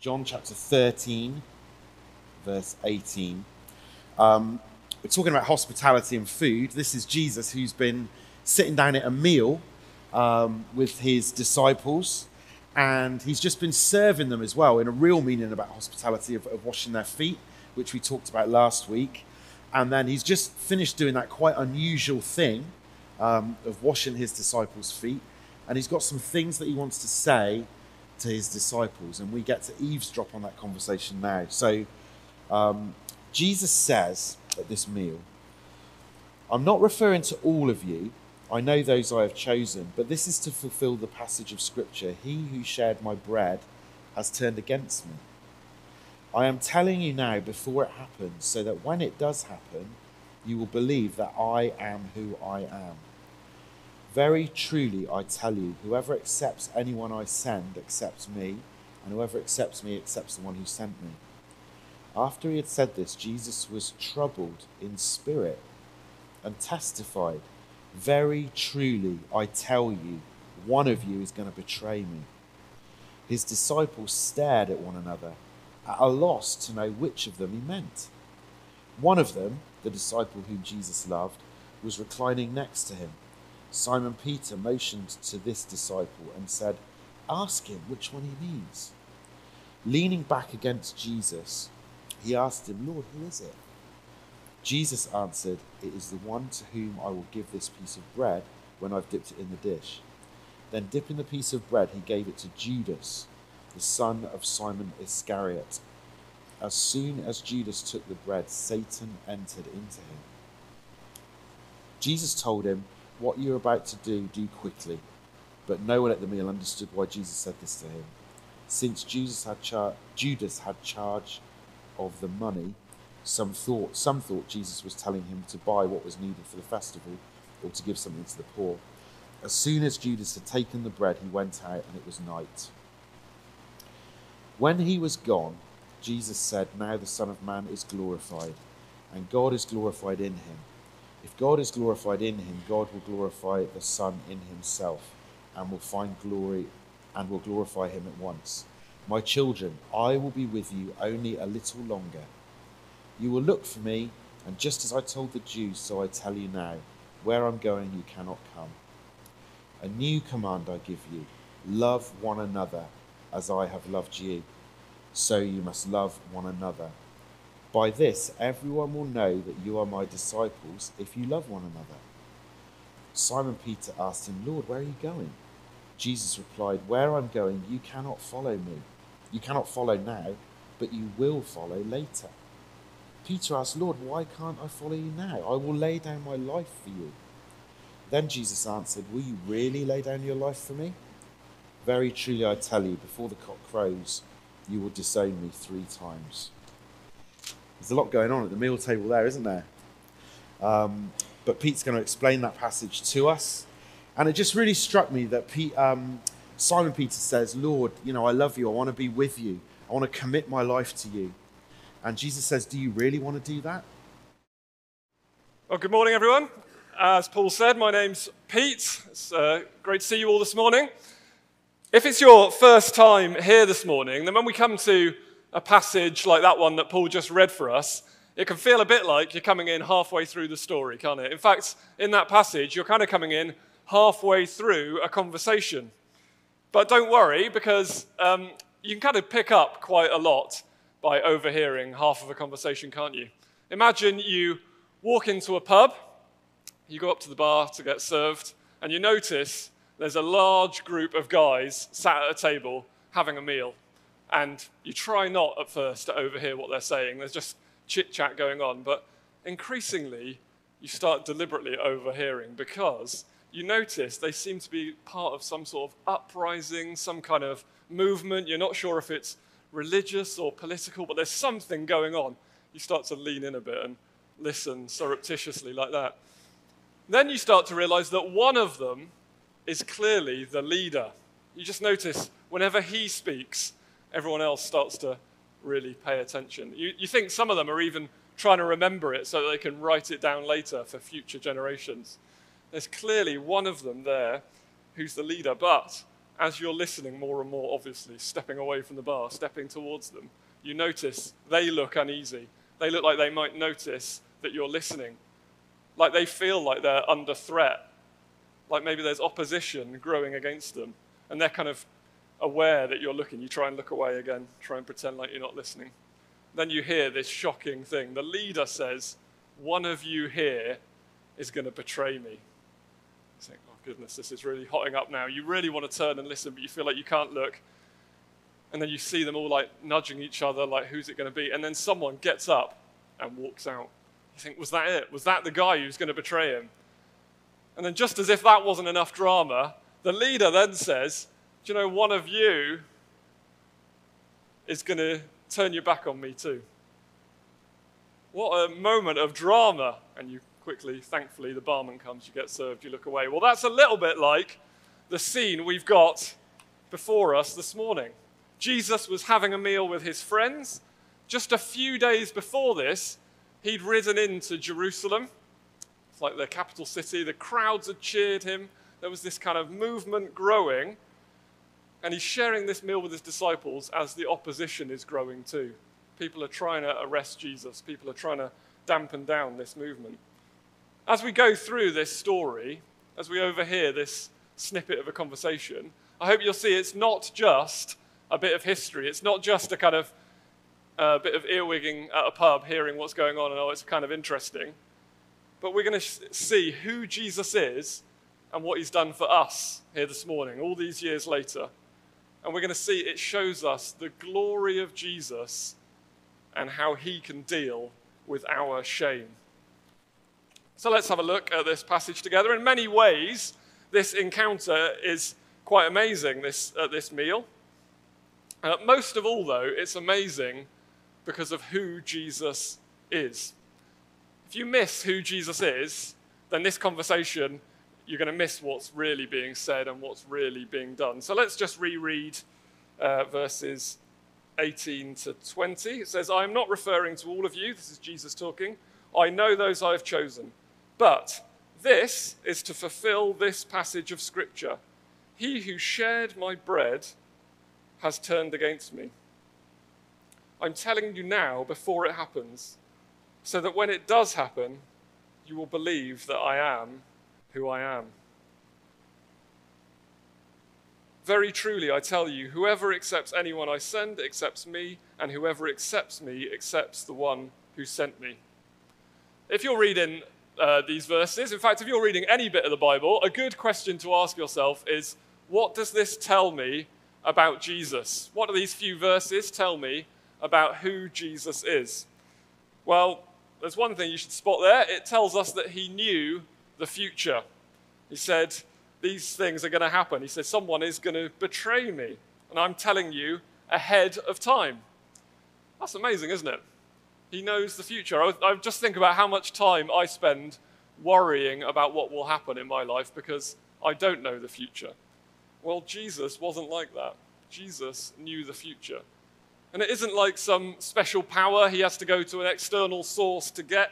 John chapter 13, verse 18. Um, we're talking about hospitality and food. This is Jesus who's been sitting down at a meal um, with his disciples, and he's just been serving them as well in a real meaning about hospitality of, of washing their feet, which we talked about last week. And then he's just finished doing that quite unusual thing um, of washing his disciples' feet, and he's got some things that he wants to say to his disciples, and we get to eavesdrop on that conversation now. So, um, Jesus says at this meal, I'm not referring to all of you. I know those I have chosen, but this is to fulfill the passage of Scripture He who shared my bread has turned against me. I am telling you now before it happens, so that when it does happen, you will believe that I am who I am. Very truly, I tell you, whoever accepts anyone I send accepts me, and whoever accepts me accepts the one who sent me. After he had said this, Jesus was troubled in spirit and testified, Very truly, I tell you, one of you is going to betray me. His disciples stared at one another, at a loss to know which of them he meant. One of them, the disciple whom Jesus loved, was reclining next to him. Simon Peter motioned to this disciple and said, Ask him which one he means. Leaning back against Jesus, he asked him, Lord, who is it? Jesus answered, It is the one to whom I will give this piece of bread when I've dipped it in the dish. Then, dipping the piece of bread, he gave it to Judas, the son of Simon Iscariot. As soon as Judas took the bread, Satan entered into him. Jesus told him, what you're about to do, do quickly. But no one at the meal understood why Jesus said this to him. Since Jesus had char- Judas had charge of the money, some thought, some thought Jesus was telling him to buy what was needed for the festival or to give something to the poor. As soon as Judas had taken the bread, he went out, and it was night. When he was gone, Jesus said, Now the Son of Man is glorified, and God is glorified in him. If God is glorified in him, God will glorify the Son in himself and will find glory and will glorify him at once. My children, I will be with you only a little longer. You will look for me, and just as I told the Jews, so I tell you now where I'm going, you cannot come. A new command I give you love one another as I have loved you. So you must love one another. By this, everyone will know that you are my disciples if you love one another. Simon Peter asked him, Lord, where are you going? Jesus replied, Where I'm going, you cannot follow me. You cannot follow now, but you will follow later. Peter asked, Lord, why can't I follow you now? I will lay down my life for you. Then Jesus answered, Will you really lay down your life for me? Very truly I tell you, before the cock crows, you will disown me three times. There's a lot going on at the meal table there, isn't there? Um, but Pete's going to explain that passage to us. And it just really struck me that Pete, um, Simon Peter says, Lord, you know, I love you. I want to be with you. I want to commit my life to you. And Jesus says, Do you really want to do that? Well, good morning, everyone. As Paul said, my name's Pete. It's uh, great to see you all this morning. If it's your first time here this morning, then when we come to a passage like that one that Paul just read for us, it can feel a bit like you're coming in halfway through the story, can't it? In fact, in that passage, you're kind of coming in halfway through a conversation. But don't worry, because um, you can kind of pick up quite a lot by overhearing half of a conversation, can't you? Imagine you walk into a pub, you go up to the bar to get served, and you notice there's a large group of guys sat at a table having a meal and you try not at first to overhear what they're saying. There's just chit chat going on, but increasingly you start deliberately overhearing because you notice they seem to be part of some sort of uprising, some kind of movement. You're not sure if it's religious or political, but there's something going on. You start to lean in a bit and listen surreptitiously like that. Then you start to realize that one of them is clearly the leader. You just notice whenever he speaks, everyone else starts to really pay attention. You, you think some of them are even trying to remember it so they can write it down later for future generations. There's clearly one of them there who's the leader, but as you're listening more and more, obviously, stepping away from the bar, stepping towards them, you notice they look uneasy. They look like they might notice that you're listening, like they feel like they're under threat, like maybe there's opposition growing against them, and they're kind of aware that you're looking. You try and look away again, try and pretend like you're not listening. Then you hear this shocking thing. The leader says, One of you here is going to betray me. You think, oh goodness, this is really hotting up now. You really want to turn and listen, but you feel like you can't look. And then you see them all like nudging each other, like, who's it going to be? And then someone gets up and walks out. You think, was that it? Was that the guy who's going to betray him? And then, just as if that wasn't enough drama, the leader then says, You know, one of you is going to turn your back on me too. What a moment of drama. And you quickly, thankfully, the barman comes, you get served, you look away. Well, that's a little bit like the scene we've got before us this morning. Jesus was having a meal with his friends. Just a few days before this, he'd ridden into Jerusalem. It's like the capital city. The crowds had cheered him. There was this kind of movement growing. And he's sharing this meal with his disciples as the opposition is growing too. People are trying to arrest Jesus, people are trying to dampen down this movement. As we go through this story, as we overhear this snippet of a conversation, I hope you'll see it's not just a bit of history. It's not just a kind of uh, bit of earwigging at a pub, hearing what's going on, and oh, it's kind of interesting. But we're going to sh- see who Jesus is and what he's done for us here this morning, all these years later. And we're going to see it shows us the glory of Jesus and how he can deal with our shame. So let's have a look at this passage together. In many ways, this encounter is quite amazing, this, uh, this meal. Uh, most of all, though, it's amazing because of who Jesus is. If you miss who Jesus is, then this conversation you're going to miss what's really being said and what's really being done. So let's just reread uh, verses 18 to 20. It says, I am not referring to all of you. This is Jesus talking. I know those I have chosen. But this is to fulfill this passage of Scripture. He who shared my bread has turned against me. I'm telling you now before it happens, so that when it does happen, you will believe that I am who I am. Very truly, I tell you, whoever accepts anyone I send accepts me, and whoever accepts me accepts the one who sent me. If you're reading uh, these verses, in fact, if you're reading any bit of the Bible, a good question to ask yourself is what does this tell me about Jesus? What do these few verses tell me about who Jesus is? Well, there's one thing you should spot there. It tells us that he knew the future. He said, These things are going to happen. He said, Someone is going to betray me. And I'm telling you ahead of time. That's amazing, isn't it? He knows the future. I, I just think about how much time I spend worrying about what will happen in my life because I don't know the future. Well, Jesus wasn't like that. Jesus knew the future. And it isn't like some special power he has to go to an external source to get,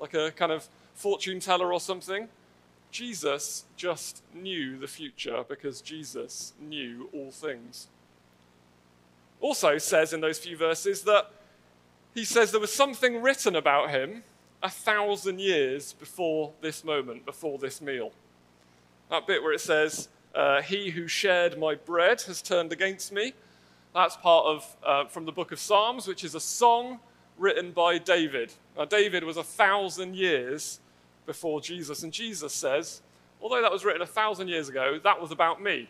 like a kind of fortune teller or something. Jesus just knew the future because Jesus knew all things. Also says in those few verses that he says there was something written about him a thousand years before this moment, before this meal. That bit where it says, uh, He who shared my bread has turned against me. That's part of uh, from the book of Psalms, which is a song written by David. Now, David was a thousand years before Jesus. And Jesus says, although that was written a thousand years ago, that was about me.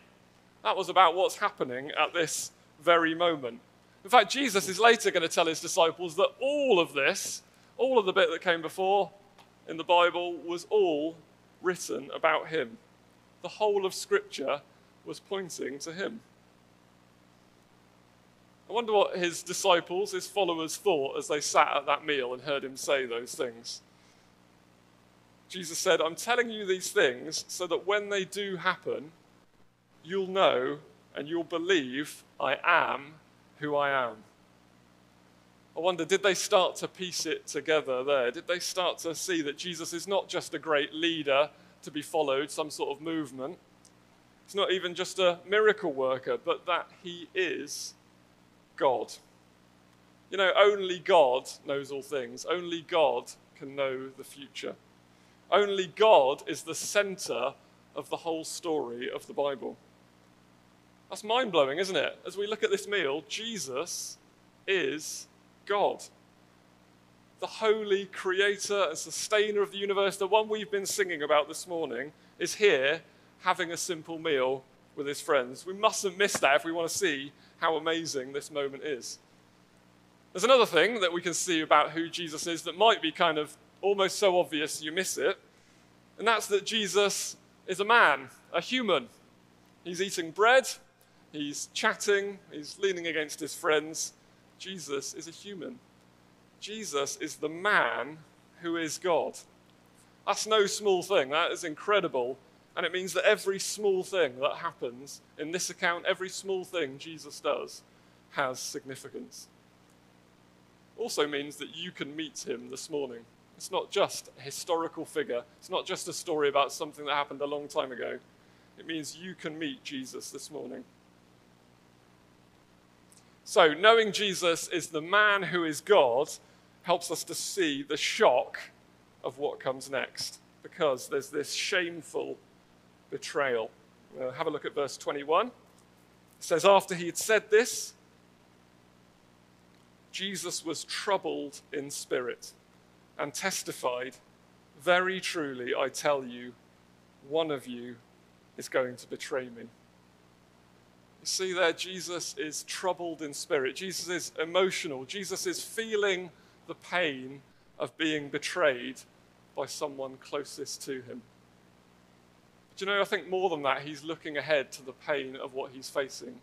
That was about what's happening at this very moment. In fact, Jesus is later going to tell his disciples that all of this, all of the bit that came before in the Bible, was all written about him. The whole of Scripture was pointing to him. I wonder what his disciples, his followers, thought as they sat at that meal and heard him say those things. Jesus said, I'm telling you these things so that when they do happen, you'll know and you'll believe I am who I am. I wonder, did they start to piece it together there? Did they start to see that Jesus is not just a great leader to be followed, some sort of movement? He's not even just a miracle worker, but that he is God. You know, only God knows all things. Only God can know the future. Only God is the center of the whole story of the Bible. That's mind blowing, isn't it? As we look at this meal, Jesus is God. The holy creator and sustainer of the universe, the one we've been singing about this morning, is here having a simple meal with his friends. We mustn't miss that if we want to see how amazing this moment is. There's another thing that we can see about who Jesus is that might be kind of almost so obvious you miss it, and that's that Jesus is a man, a human. He's eating bread, he's chatting, he's leaning against his friends. Jesus is a human. Jesus is the man who is God. That's no small thing, that is incredible. And it means that every small thing that happens in this account, every small thing Jesus does, has significance also means that you can meet him this morning. It's not just a historical figure, it's not just a story about something that happened a long time ago. It means you can meet Jesus this morning. So, knowing Jesus is the man who is God helps us to see the shock of what comes next because there's this shameful betrayal. We'll have a look at verse 21. It says, After he had said this, Jesus was troubled in spirit and testified, Very truly, I tell you, one of you is going to betray me. You see there, Jesus is troubled in spirit. Jesus is emotional. Jesus is feeling the pain of being betrayed by someone closest to him. But you know, I think more than that, he's looking ahead to the pain of what he's facing.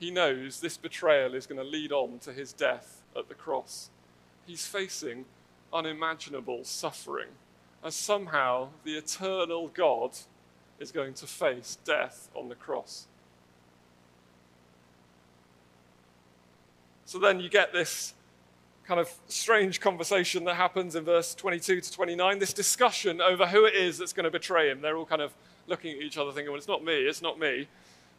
He knows this betrayal is going to lead on to his death at the cross. He's facing unimaginable suffering, as somehow the eternal God is going to face death on the cross. So then you get this kind of strange conversation that happens in verse 22 to 29, this discussion over who it is that's going to betray him. They're all kind of looking at each other thinking, well, it's not me, it's not me.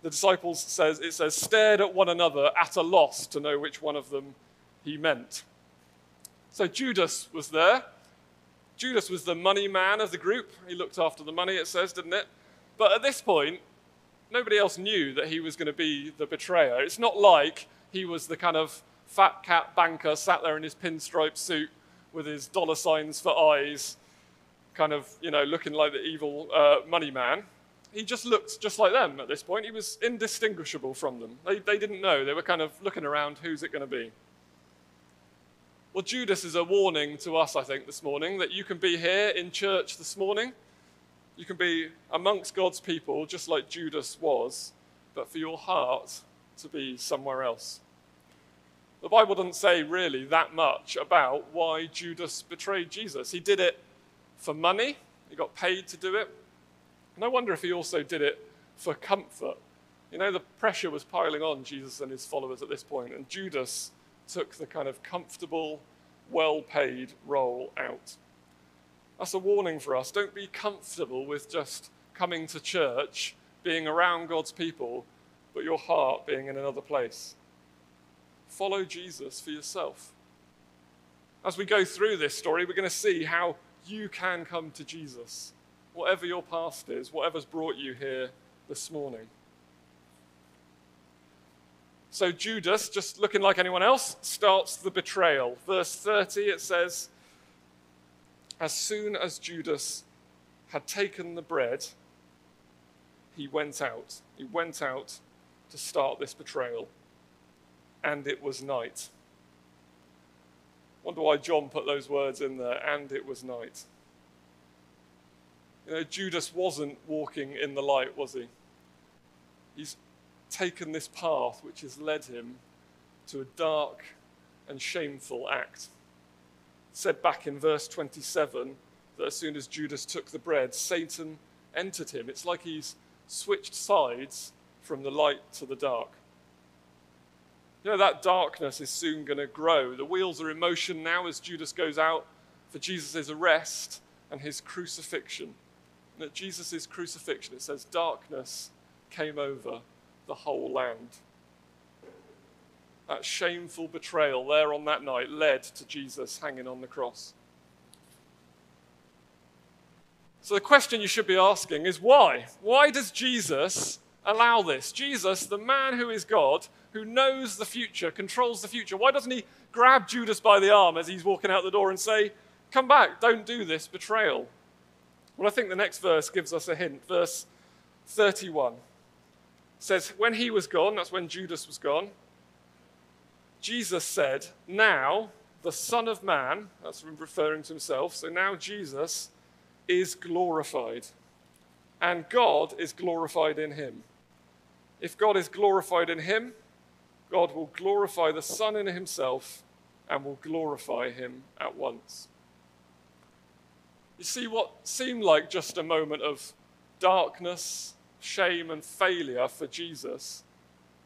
The disciples says, it says, stared at one another at a loss to know which one of them he meant. So Judas was there. Judas was the money man of the group. He looked after the money, it says, didn't it? But at this point, nobody else knew that he was going to be the betrayer. It's not like he was the kind of fat cat banker sat there in his pinstripe suit with his dollar signs for eyes, kind of, you know, looking like the evil uh, money man. He just looked just like them at this point. He was indistinguishable from them. They, they didn't know. They were kind of looking around, who's it going to be? Well, Judas is a warning to us, I think, this morning that you can be here in church this morning. You can be amongst God's people, just like Judas was, but for your heart to be somewhere else. The Bible doesn't say really that much about why Judas betrayed Jesus. He did it for money, he got paid to do it. And I wonder if he also did it for comfort. You know, the pressure was piling on Jesus and his followers at this point, and Judas took the kind of comfortable, well paid role out. That's a warning for us. Don't be comfortable with just coming to church, being around God's people, but your heart being in another place. Follow Jesus for yourself. As we go through this story, we're going to see how you can come to Jesus, whatever your past is, whatever's brought you here this morning. So Judas, just looking like anyone else, starts the betrayal. Verse 30, it says, As soon as Judas had taken the bread, he went out. He went out to start this betrayal. And it was night. Wonder why John put those words in there, and it was night. You know, Judas wasn't walking in the light, was he? He's taken this path which has led him to a dark and shameful act. said back in verse 27 that as soon as Judas took the bread, Satan entered him. It's like he's switched sides from the light to the dark. You know, that darkness is soon going to grow. The wheels are in motion now as Judas goes out for Jesus' arrest and his crucifixion. And at Jesus' crucifixion, it says, darkness came over the whole land. That shameful betrayal there on that night led to Jesus hanging on the cross. So, the question you should be asking is why? Why does Jesus allow this? Jesus, the man who is God, who knows the future, controls the future, why doesn't he grab Judas by the arm as he's walking out the door and say, Come back, don't do this betrayal? Well, I think the next verse gives us a hint. Verse 31 says, When he was gone, that's when Judas was gone, Jesus said, Now the Son of Man, that's referring to himself, so now Jesus is glorified, and God is glorified in him. If God is glorified in him, God will glorify the Son in himself and will glorify him at once. You see, what seemed like just a moment of darkness, shame, and failure for Jesus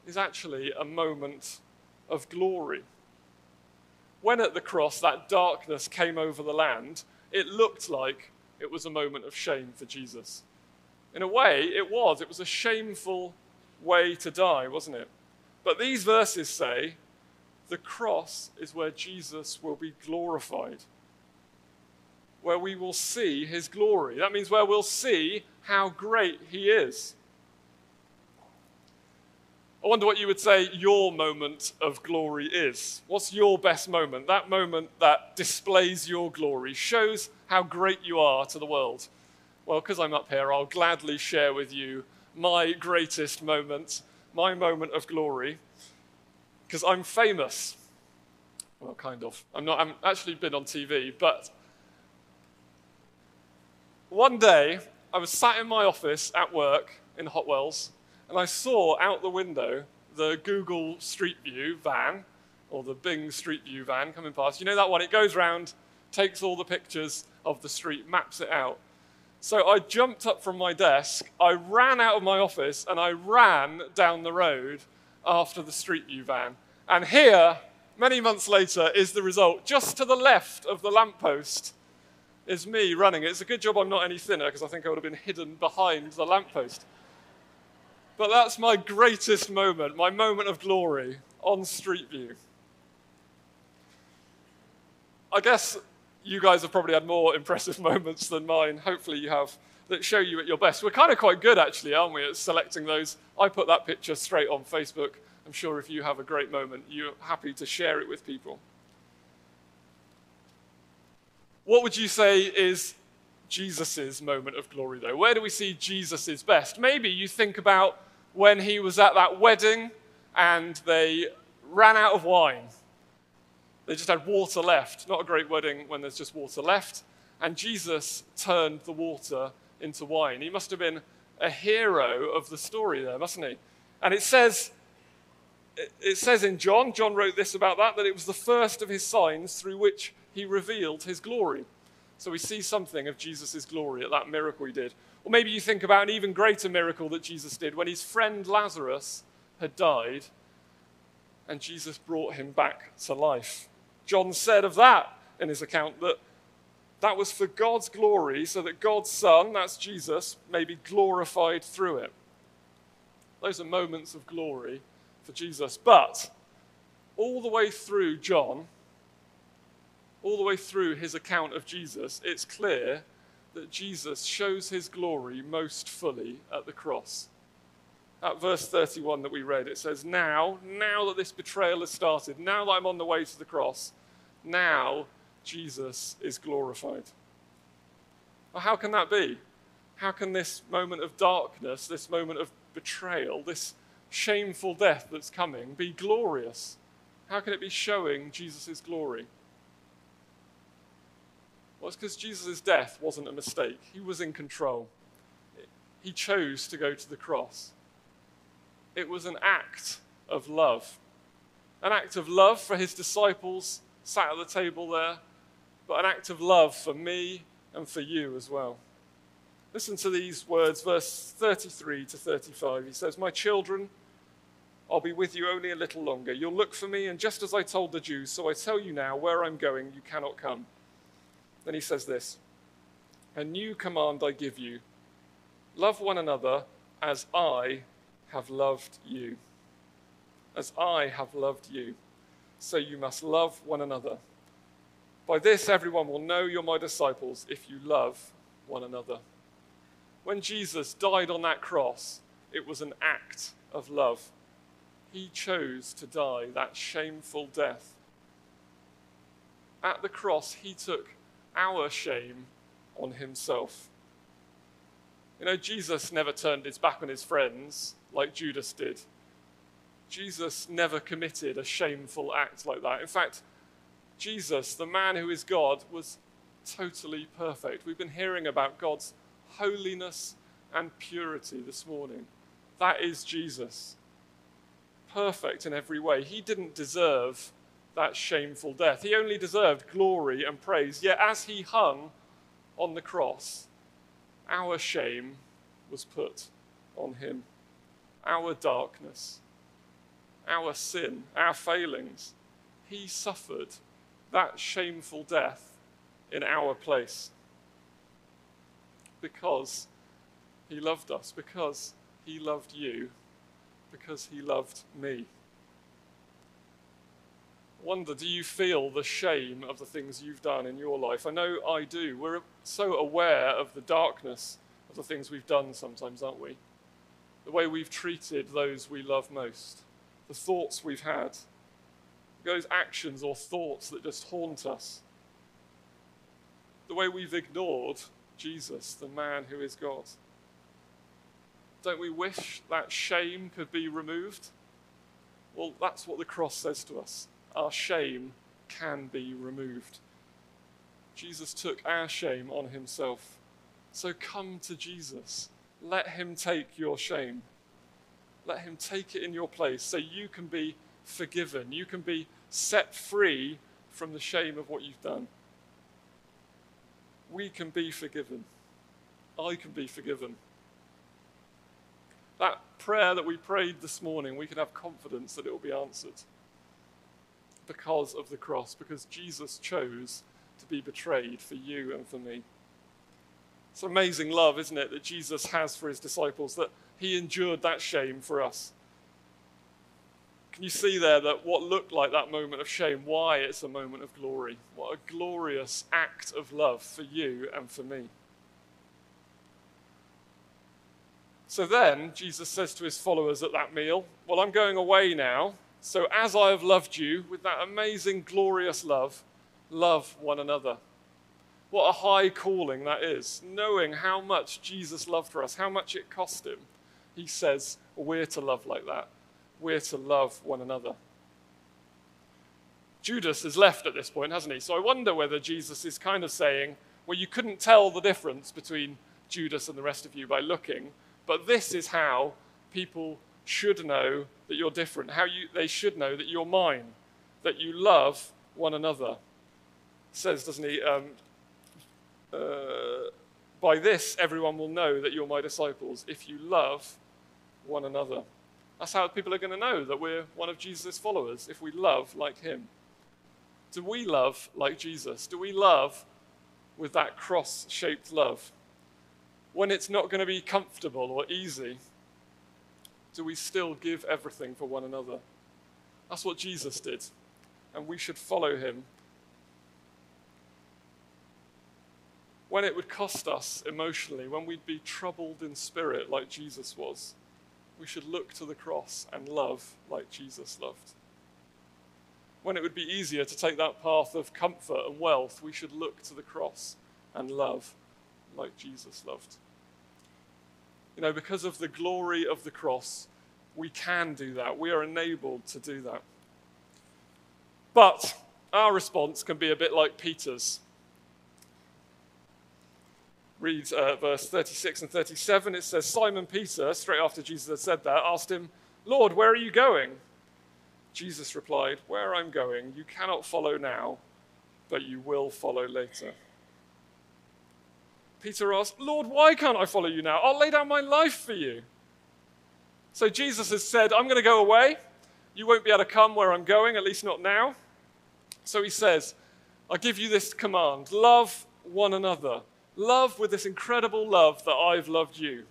is actually a moment of glory. When at the cross that darkness came over the land, it looked like it was a moment of shame for Jesus. In a way, it was. It was a shameful way to die, wasn't it? But these verses say the cross is where Jesus will be glorified, where we will see his glory. That means where we'll see how great he is. I wonder what you would say your moment of glory is. What's your best moment? That moment that displays your glory, shows how great you are to the world. Well, because I'm up here, I'll gladly share with you my greatest moment, my moment of glory, because I'm famous. Well, kind of. I'm not, I'm actually been on TV, but one day I was sat in my office at work in Hotwells and I saw out the window the Google Street View van, or the Bing Street View van coming past. You know that one? It goes round, takes all the pictures of the street, maps it out. So I jumped up from my desk, I ran out of my office, and I ran down the road after the Street View van. And here, many months later, is the result. Just to the left of the lamppost is me running. It's a good job I'm not any thinner because I think I would have been hidden behind the lamppost. But that's my greatest moment, my moment of glory on Street View. I guess you guys have probably had more impressive moments than mine. Hopefully, you have that show you at your best. We're kind of quite good, actually, aren't we, at selecting those? I put that picture straight on Facebook. I'm sure if you have a great moment, you're happy to share it with people. What would you say is Jesus' moment of glory, though? Where do we see Jesus' best? Maybe you think about when he was at that wedding and they ran out of wine. They just had water left. Not a great wedding when there's just water left. And Jesus turned the water into wine. He must have been a hero of the story there, mustn't he? And it says, it says in John, John wrote this about that, that it was the first of his signs through which he revealed his glory. So we see something of Jesus' glory at that miracle he did. Or maybe you think about an even greater miracle that Jesus did when his friend Lazarus had died and Jesus brought him back to life. John said of that in his account that that was for God's glory, so that God's Son, that's Jesus, may be glorified through it. Those are moments of glory for Jesus. But all the way through John, all the way through his account of Jesus, it's clear that Jesus shows his glory most fully at the cross. At verse 31 that we read, it says, Now, now that this betrayal has started, now that I'm on the way to the cross, now Jesus is glorified. Well, how can that be? How can this moment of darkness, this moment of betrayal, this shameful death that's coming be glorious? How can it be showing Jesus' glory? Well, it's because Jesus' death wasn't a mistake. He was in control. He chose to go to the cross. It was an act of love. An act of love for his disciples sat at the table there, but an act of love for me and for you as well. Listen to these words, verse 33 to 35. He says, My children, I'll be with you only a little longer. You'll look for me, and just as I told the Jews, so I tell you now, where I'm going, you cannot come. Then he says this A new command I give you love one another as I have loved you. As I have loved you, so you must love one another. By this, everyone will know you're my disciples if you love one another. When Jesus died on that cross, it was an act of love. He chose to die that shameful death. At the cross, he took our shame on himself. You know, Jesus never turned his back on his friends like Judas did. Jesus never committed a shameful act like that. In fact, Jesus, the man who is God, was totally perfect. We've been hearing about God's holiness and purity this morning. That is Jesus. Perfect in every way. He didn't deserve that shameful death. He only deserved glory and praise. Yet as he hung on the cross, our shame was put on him. Our darkness, our sin, our failings. He suffered that shameful death in our place because he loved us, because he loved you, because he loved me. Wonder, do you feel the shame of the things you've done in your life? I know I do. We're so aware of the darkness of the things we've done sometimes, aren't we? The way we've treated those we love most, the thoughts we've had, those actions or thoughts that just haunt us, the way we've ignored Jesus, the man who is God. Don't we wish that shame could be removed? Well, that's what the cross says to us. Our shame can be removed. Jesus took our shame on himself. So come to Jesus. Let him take your shame. Let him take it in your place so you can be forgiven. You can be set free from the shame of what you've done. We can be forgiven. I can be forgiven. That prayer that we prayed this morning, we can have confidence that it will be answered because of the cross, because Jesus chose to be betrayed for you and for me. It's amazing love, isn't it, that Jesus has for his disciples, that he endured that shame for us. Can you see there that what looked like that moment of shame, why it's a moment of glory? What a glorious act of love for you and for me. So then, Jesus says to his followers at that meal, Well, I'm going away now. So as I have loved you with that amazing, glorious love, love one another. What a high calling that is, knowing how much Jesus loved for us, how much it cost him. He says, We're to love like that. We're to love one another. Judas has left at this point, hasn't he? So I wonder whether Jesus is kind of saying, Well, you couldn't tell the difference between Judas and the rest of you by looking, but this is how people should know that you're different, how you, they should know that you're mine, that you love one another. Says, doesn't he? Um, uh, by this, everyone will know that you're my disciples if you love one another. That's how people are going to know that we're one of Jesus' followers, if we love like him. Do we love like Jesus? Do we love with that cross shaped love? When it's not going to be comfortable or easy, do we still give everything for one another? That's what Jesus did, and we should follow him when it would cost us emotionally, when we'd be troubled in spirit like Jesus was, we should look to the cross and love like Jesus loved. When it would be easier to take that path of comfort and wealth, we should look to the cross and love like Jesus loved. You know, because of the glory of the cross, we can do that. We are enabled to do that. But our response can be a bit like Peter's read uh, verse 36 and 37. It says, Simon Peter, straight after Jesus had said that, asked him, Lord, where are you going? Jesus replied, Where I'm going, you cannot follow now, but you will follow later. Peter asked, Lord, why can't I follow you now? I'll lay down my life for you. So Jesus has said, I'm going to go away. You won't be able to come where I'm going, at least not now. So he says, I give you this command love one another love with this incredible love that I've loved you.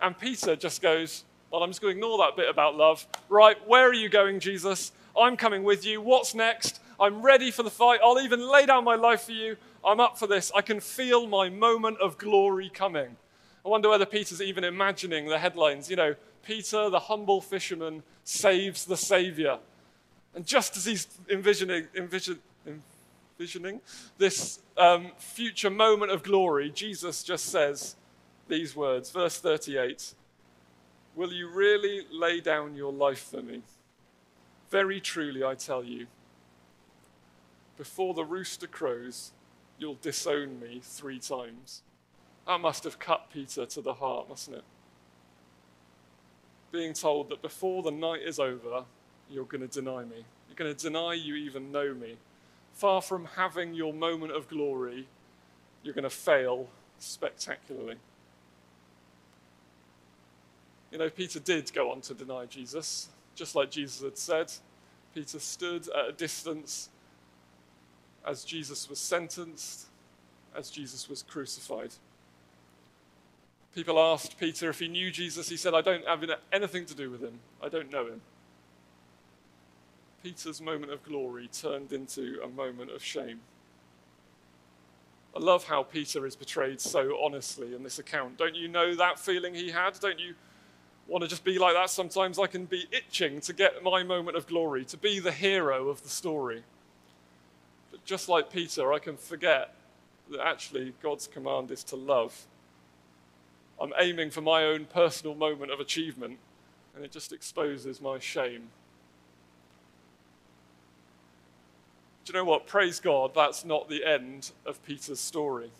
And Peter just goes, Well, I'm just going to ignore that bit about love. Right, where are you going, Jesus? I'm coming with you. What's next? I'm ready for the fight. I'll even lay down my life for you. I'm up for this. I can feel my moment of glory coming. I wonder whether Peter's even imagining the headlines. You know, Peter, the humble fisherman, saves the Savior. And just as he's envisioning, envision, envisioning this um, future moment of glory, Jesus just says these words, verse 38 Will you really lay down your life for me? Very truly, I tell you, before the rooster crows, you'll disown me three times. That must have cut Peter to the heart, mustn't it? Being told that before the night is over, you're going to deny me. You're going to deny you even know me. Far from having your moment of glory, you're going to fail spectacularly. You know, Peter did go on to deny Jesus, just like Jesus had said. Peter stood at a distance as Jesus was sentenced, as Jesus was crucified. People asked Peter if he knew Jesus. He said, I don't have anything to do with him. I don't know him. Peter's moment of glory turned into a moment of shame. I love how Peter is portrayed so honestly in this account. Don't you know that feeling he had? Don't you want to just be like that? Sometimes I can be itching to get my moment of glory, to be the hero of the story. But just like Peter, I can forget that actually God's command is to love. I'm aiming for my own personal moment of achievement, and it just exposes my shame. Do you know what? Praise God, that's not the end of Peter's story.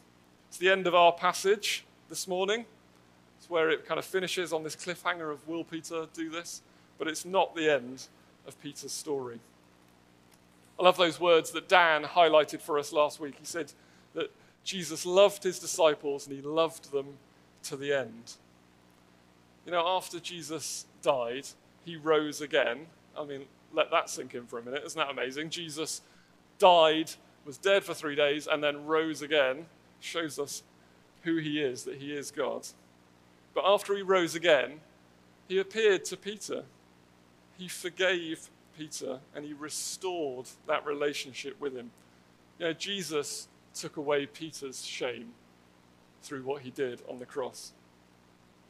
It's the end of our passage this morning. It's where it kind of finishes on this cliffhanger of will Peter do this? But it's not the end of Peter's story. I love those words that Dan highlighted for us last week. He said that Jesus loved his disciples and he loved them to the end. You know, after Jesus died, he rose again. I mean, let that sink in for a minute. Isn't that amazing? Jesus died, was dead for three days, and then rose again. Shows us who he is, that he is God. But after he rose again, he appeared to Peter. He forgave Peter and he restored that relationship with him. You know, Jesus took away Peter's shame through what he did on the cross.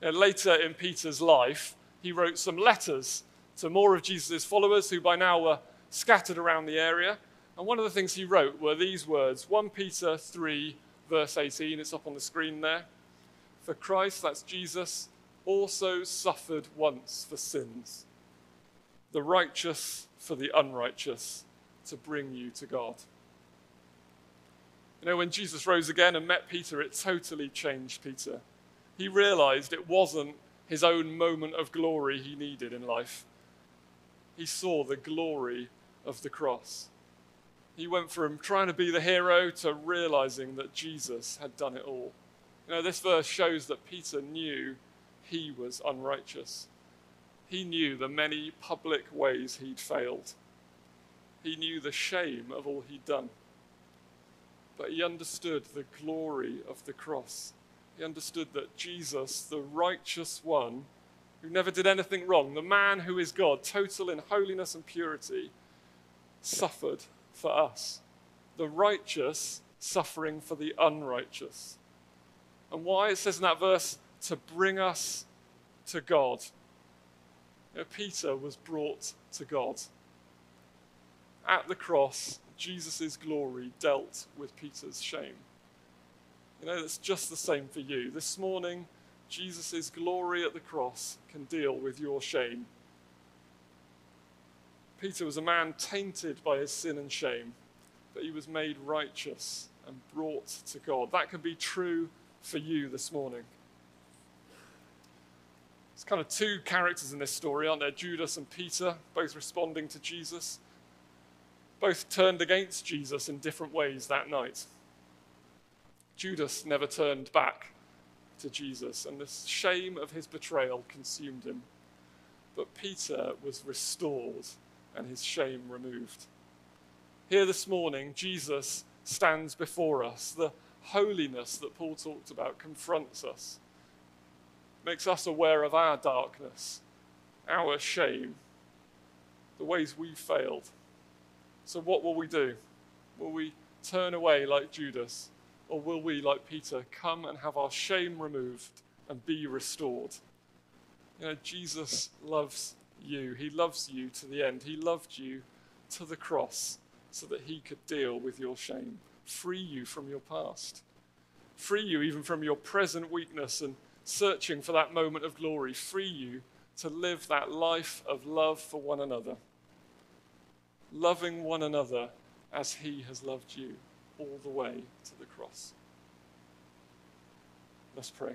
You know, later in Peter's life, he wrote some letters to more of Jesus' followers who by now were scattered around the area. And one of the things he wrote were these words 1 Peter 3, verse 18. It's up on the screen there. For Christ, that's Jesus, also suffered once for sins, the righteous for the unrighteous, to bring you to God. You know, when Jesus rose again and met Peter, it totally changed Peter. He realized it wasn't his own moment of glory he needed in life. He saw the glory of the cross. He went from trying to be the hero to realizing that Jesus had done it all. You know, this verse shows that Peter knew he was unrighteous. He knew the many public ways he'd failed. He knew the shame of all he'd done. But he understood the glory of the cross. He understood that Jesus, the righteous one, who never did anything wrong, the man who is God, total in holiness and purity, suffered for us. The righteous suffering for the unrighteous. And why? It says in that verse, to bring us to God. You know, Peter was brought to God. At the cross, Jesus' glory dealt with Peter's shame. You know, it's just the same for you. This morning, Jesus' glory at the cross can deal with your shame. Peter was a man tainted by his sin and shame, but he was made righteous and brought to God. That can be true for you this morning. It's kind of two characters in this story, aren't there? Judas and Peter, both responding to Jesus. Both turned against Jesus in different ways that night. Judas never turned back to Jesus, and the shame of his betrayal consumed him. But Peter was restored and his shame removed. Here this morning, Jesus stands before us. The holiness that Paul talked about confronts us, makes us aware of our darkness, our shame, the ways we've failed. So, what will we do? Will we turn away like Judas? Or will we, like Peter, come and have our shame removed and be restored? You know, Jesus loves you. He loves you to the end. He loved you to the cross so that he could deal with your shame, free you from your past, free you even from your present weakness and searching for that moment of glory, free you to live that life of love for one another, loving one another as he has loved you all the way to the cross. Let's pray.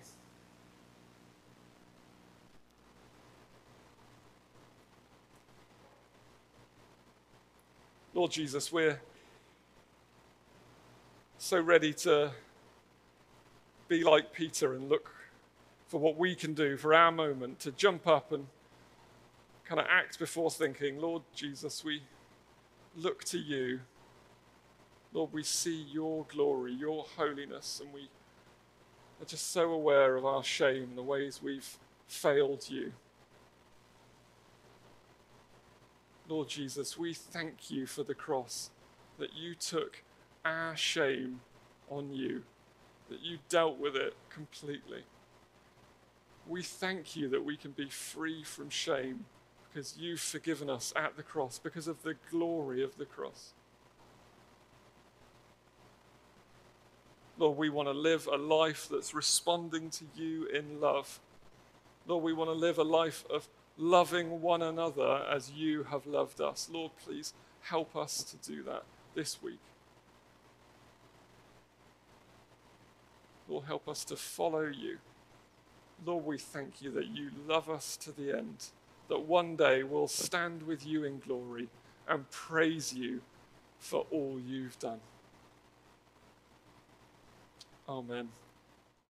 Lord Jesus, we're so ready to be like Peter and look for what we can do for our moment, to jump up and kind of act before thinking. Lord Jesus, we look to you. Lord, we see your glory, your holiness, and we are just so aware of our shame, and the ways we've failed you. Lord Jesus, we thank you for the cross, that you took our shame on you, that you dealt with it completely. We thank you that we can be free from shame because you've forgiven us at the cross, because of the glory of the cross. Lord, we want to live a life that's responding to you in love. Lord, we want to live a life of loving one another as you have loved us. Lord, please help us to do that this week. Lord, help us to follow you. Lord, we thank you that you love us to the end, that one day we'll stand with you in glory and praise you for all you've done. Amen.